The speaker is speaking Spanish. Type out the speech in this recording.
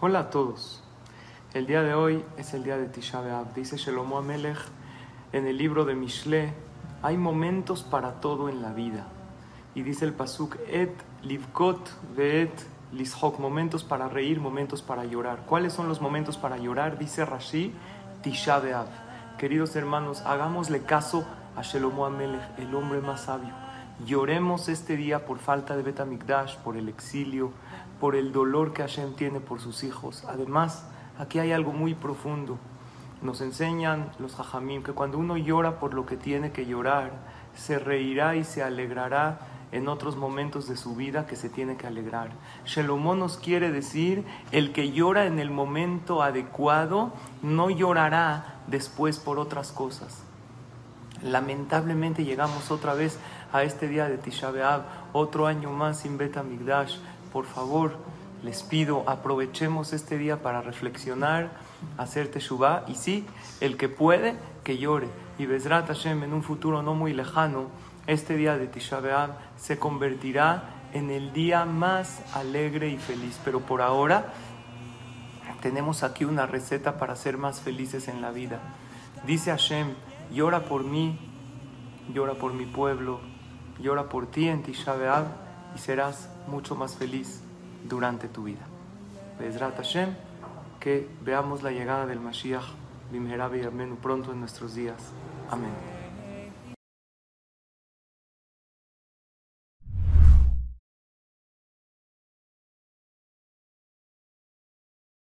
Hola a todos. El día de hoy es el día de Tisha B'Av. Dice Shelomo Amelech en el libro de Mishle, hay momentos para todo en la vida. Y dice el pasuk et livkot ve'et lishok, momentos para reír, momentos para llorar. ¿Cuáles son los momentos para llorar? Dice Rashi, Tisha B'Av. Queridos hermanos, hagámosle caso a Shelomo Amelech, el hombre más sabio. Lloremos este día por falta de Betamikdash, por el exilio, por el dolor que Hashem tiene por sus hijos. Además, aquí hay algo muy profundo. Nos enseñan los hajamim que cuando uno llora por lo que tiene que llorar, se reirá y se alegrará en otros momentos de su vida que se tiene que alegrar. Shalomó nos quiere decir, el que llora en el momento adecuado no llorará después por otras cosas. Lamentablemente llegamos otra vez a este día de Tisha B'Av, otro año más sin Bet Migdash. Por favor, les pido, aprovechemos este día para reflexionar, hacer Teshuvah y sí, el que puede, que llore. Y Bezrat Hashem en un futuro no muy lejano, este día de Tisha B'Av se convertirá en el día más alegre y feliz. Pero por ahora tenemos aquí una receta para ser más felices en la vida. Dice Hashem, llora por mí, llora por mi pueblo, llora por ti en Tisha y serás mucho más feliz durante tu vida. Bezrat Hashem, que veamos la llegada del Mashiach, Bimhera y pronto en nuestros días. Amén.